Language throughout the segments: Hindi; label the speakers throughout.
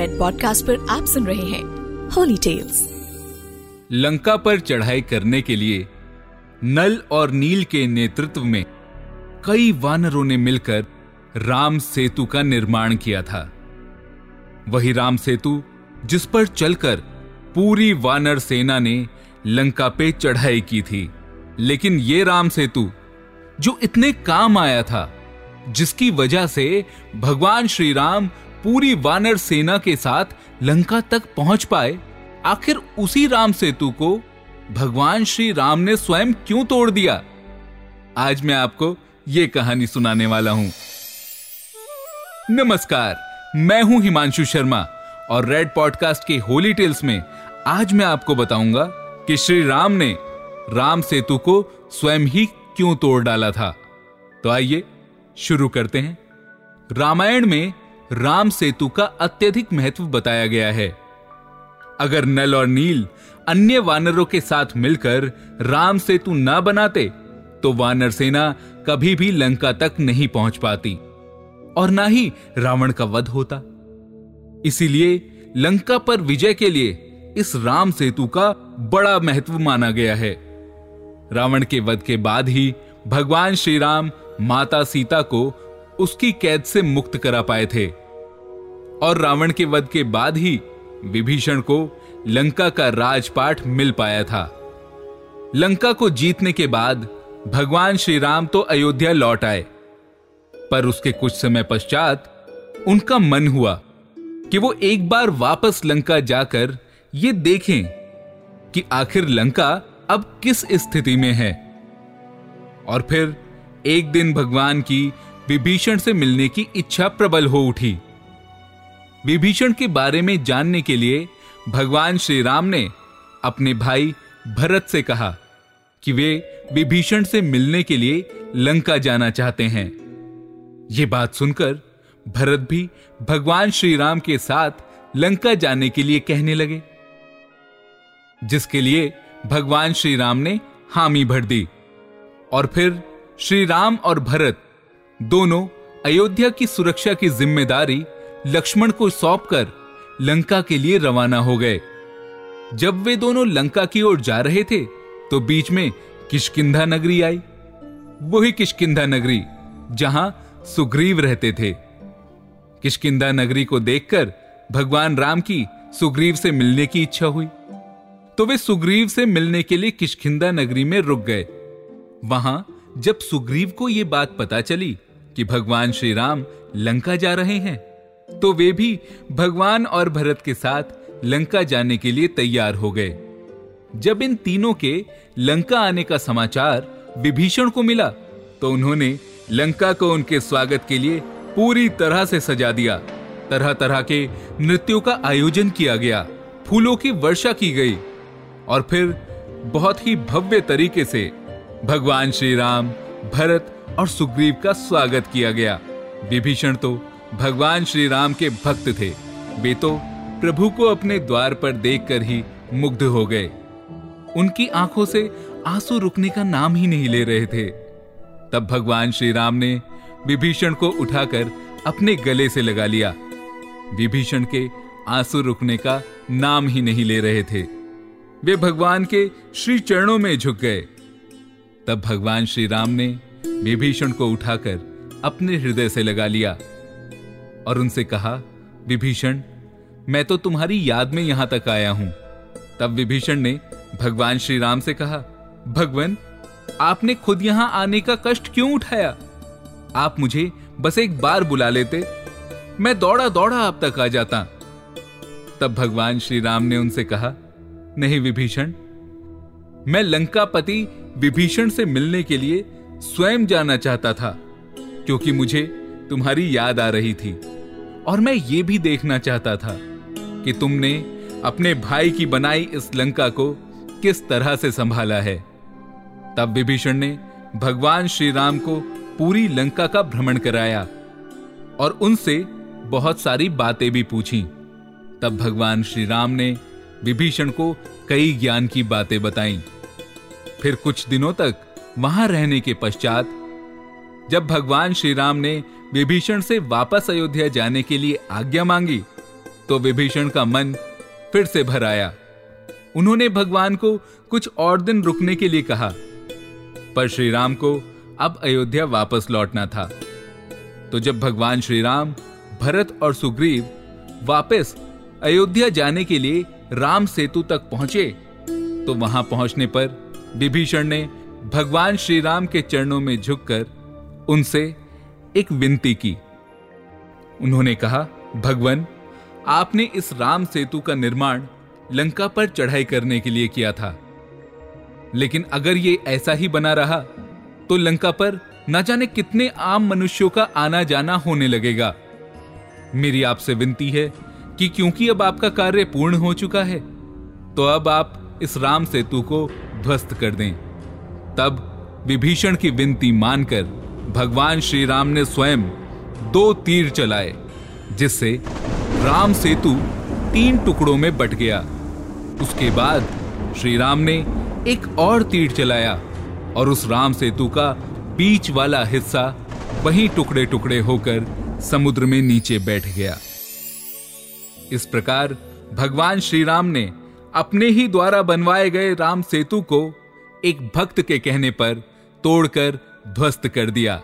Speaker 1: रेड पॉडकास्ट पर आप सुन रहे हैं होली टेल्स
Speaker 2: लंका पर चढ़ाई करने के लिए नल और नील के नेतृत्व में कई वानरों ने मिलकर राम सेतु का निर्माण किया था। वही राम सेतु जिस पर चलकर पूरी वानर सेना ने लंका पे चढ़ाई की थी। लेकिन ये राम सेतु, जो इतने काम आया था, जिसकी वजह से भगवान श्री राम पूरी वानर सेना के साथ लंका तक पहुँच पाए, आखिर उसी राम सेतु को भगवान श्री राम ने स्वयं क्यों तोड़ दिया? आज मैं आपको यह कहानी सुनाने वाला हूँ। नमस्कार, मैं हूँ हिमांशु शर्मा और रेड पॉडकास्ट के होली टेल्स में आज मैं आपको बताऊँगा कि श्री राम ने राम सेतु को स्वयं ही क्यों तोड़ डाला था। तो आइए शुरू करते हैं। रामायण में राम सेतु का अत्यधिक महत्व बताया गया है। अगर नल और नील अन्य वानरों के साथ मिलकर राम सेतु न बनाते तो वानर सेना कभी भी लंका तक नहीं पहुँच पाती, और ना ही रावण का वध होता। इसीलिए लंका पर विजय के लिए इस राम सेतु का बड़ा महत्व माना गया है। रावण के वध के बाद ही भगवान श्री राम माता सीता को उसकी कैद से मुक्त करा पाए थे। और रावण के वध के बाद ही विभीषण को लंका का राजपाठ मिल पाया था। लंका को जीतने के बाद भगवान श्री राम तो अयोध्या लौट आए। पर उसके कुछ समय पश्चात उनका मन हुआ कि वो एक बार वापस लंका जाकर ये देखें कि आखिर लंका अब किस स्थिति में है। और फिर एक दिन भगवान की विभीषण से मिलने की इच्छा प्रबल हो उठी। विभीषण के बारे में जानने के लिए भगवान श्री राम ने अपने भाई भरत से कहा कि वे विभीषण से मिलने के लिए लंका जाना चाहते हैं। यह बात सुनकर भरत भी भगवान श्री राम के साथ लंका जाने के लिए कहने लगे, जिसके लिए भगवान श्री राम ने हामी भर दी और फिर श्री राम और भरत दोनों अयोध्या की सुरक्षा की ज़िम्मेदारी लक्ष्मण को सौंपकर लंका के लिए रवाना हो गए। जब वे दोनों लंका की ओर जा रहे थे तो बीच में किशकिंधा नगरी आई। वही किशकिंधा नगरी, जहाँ सुग्रीव रहते थे। किशकिंदा नगरी को देखकर भगवान राम की सुग्रीव से मिलने की इच्छा हुई। तो वे सुग्रीव से मिलने के लिए किशकिंदा नगरी में रुक गए। वहाँ जब सुग्रीव को यह बात पता चली कि भगवान श्री राम लंका जा रहे हैं तो वे भी भगवान और भरत के साथ लंका जाने के लिए तैयार हो गए। जब इन तीनों के लंका आने का समाचार विभीषण को मिला तो उन्होंने लंका को उनके स्वागत के लिए पूरी तरह से सजा दिया। तरह तरह के नृत्यों का आयोजन किया गया, फूलों की वर्षा की गई और फिर बहुत ही भव्य तरीके से भगवान श्री राम, भरत और सुग्रीव का स्वागत किया गया। विभीषण तो भगवान श्री राम के भक्त थे। वे तो प्रभु को अपने द्वार पर देखकर ही मुग्ध हो गए। उनकी आँखों से आँसू रुकने का नाम ही नहीं ले रहे थे। तब भगवान श्री राम ने विभीषण को उठाकर अपने गले से लगा लिया। विभीषण के आँसू रुकने का नाम ही नहीं ले रहे थे। वे भगवान के श्री चरणों में झुक गए। तब भगवान श्री राम ने विभीषण को उठाकर अपने हृदय से लगा लिया। और उनसे कहा, विभीषण, मैं तो तुम्हारी याद में यहाँ तक आया हूँ। तब विभीषण ने भगवान श्री राम से कहा, भगवान, आपने खुद यहाँ आने का कष्ट क्यों उठाया? आप मुझे बस एक बार बुला लेते, मैं दौड़ा दौड़ा आप तक आ जाता। तब भगवान श्री राम ने उनसे कहा, नहीं विभीषण, मैं लंकापति विभीषण से मिलने के लिए स्वयं जाना चाहता था, क्योंकि मुझे तुम्हारी याद आ रही थी। और मैं ये भी देखना चाहता था कि तुमने अपने भाई की बनाई इस लंका को किस तरह से संभाला है। तब विभीषण ने भगवान श्री राम को पूरी लंका का भ्रमण कराया और उनसे बहुत सारी बातें भी पूछी। तब भगवान श्री राम ने विभीषण को कई ज्ञान की बातें बताई। फिर कुछ दिनों तक वहाँ रहने के पश्चात जब भगवान श्री राम ने विभीषण से वापस अयोध्या जाने के लिए आज्ञा मांगी तो विभीषण का मन फिर से भर आया। उन्होंने भगवान को कुछ और दिन रुकने के लिए कहा, पर श्री राम को अब अयोध्या वापस लौटना था। तो जब भगवान श्री राम भरत और सुग्रीव वापस अयोध्या जाने के लिए राम सेतु तक पहुँचे तो वहाँ पहुँचने पर विभीषण ने भगवान श्री राम के चरणों में झुककर उनसे एक विनती की। उन्होंने कहा, भगवान, आपने इस राम सेतु का निर्माण लंका पर चढ़ाई करने के लिए किया था। लेकिन अगर ये ऐसा ही बना रहा तो लंका पर न जाने कितने आम मनुष्यों का आना जाना होने लगेगा। मेरी आपसे विनती है कि क्योंकि अब आपका कार्य पूर्ण हो चुका है तो अब आप इस राम सेतु को ध्वस्त कर दें। तब विभीषण की विनती मानकर भगवान श्री राम ने स्वयं दो तीर चलाए, जिससे राम सेतु तीन टुकड़ों में बट गया। उसके बाद श्री राम ने एक और तीर चलाया और उस राम सेतु का बीच वाला हिस्सा वही टुकड़े टुकड़े होकर समुद्र में नीचे बैठ गया। इस प्रकार भगवान श्री राम ने अपने ही द्वारा बनवाए गए राम सेतु को एक भक्त के कहने पर तोड़कर ध्वस्त कर दिया।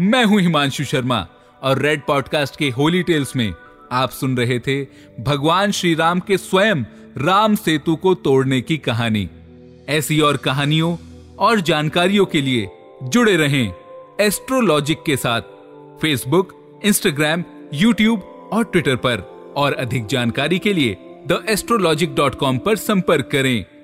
Speaker 2: मैं हूँ हिमांशु शर्मा और रेड पॉडकास्ट के होली टेल्स में आप सुन रहे थे भगवान श्री राम के स्वयं राम सेतु को तोड़ने की कहानी। ऐसी और कहानियों और जानकारियों के लिए जुड़े रहें एस्ट्रोलॉजिक के साथ फेसबुक इंस्टाग्राम यूट्यूब और ट्विटर पर। और अधिक जानकारी के लिए द एस्ट्रोलॉजिक डॉट कॉम पर संपर्क करें।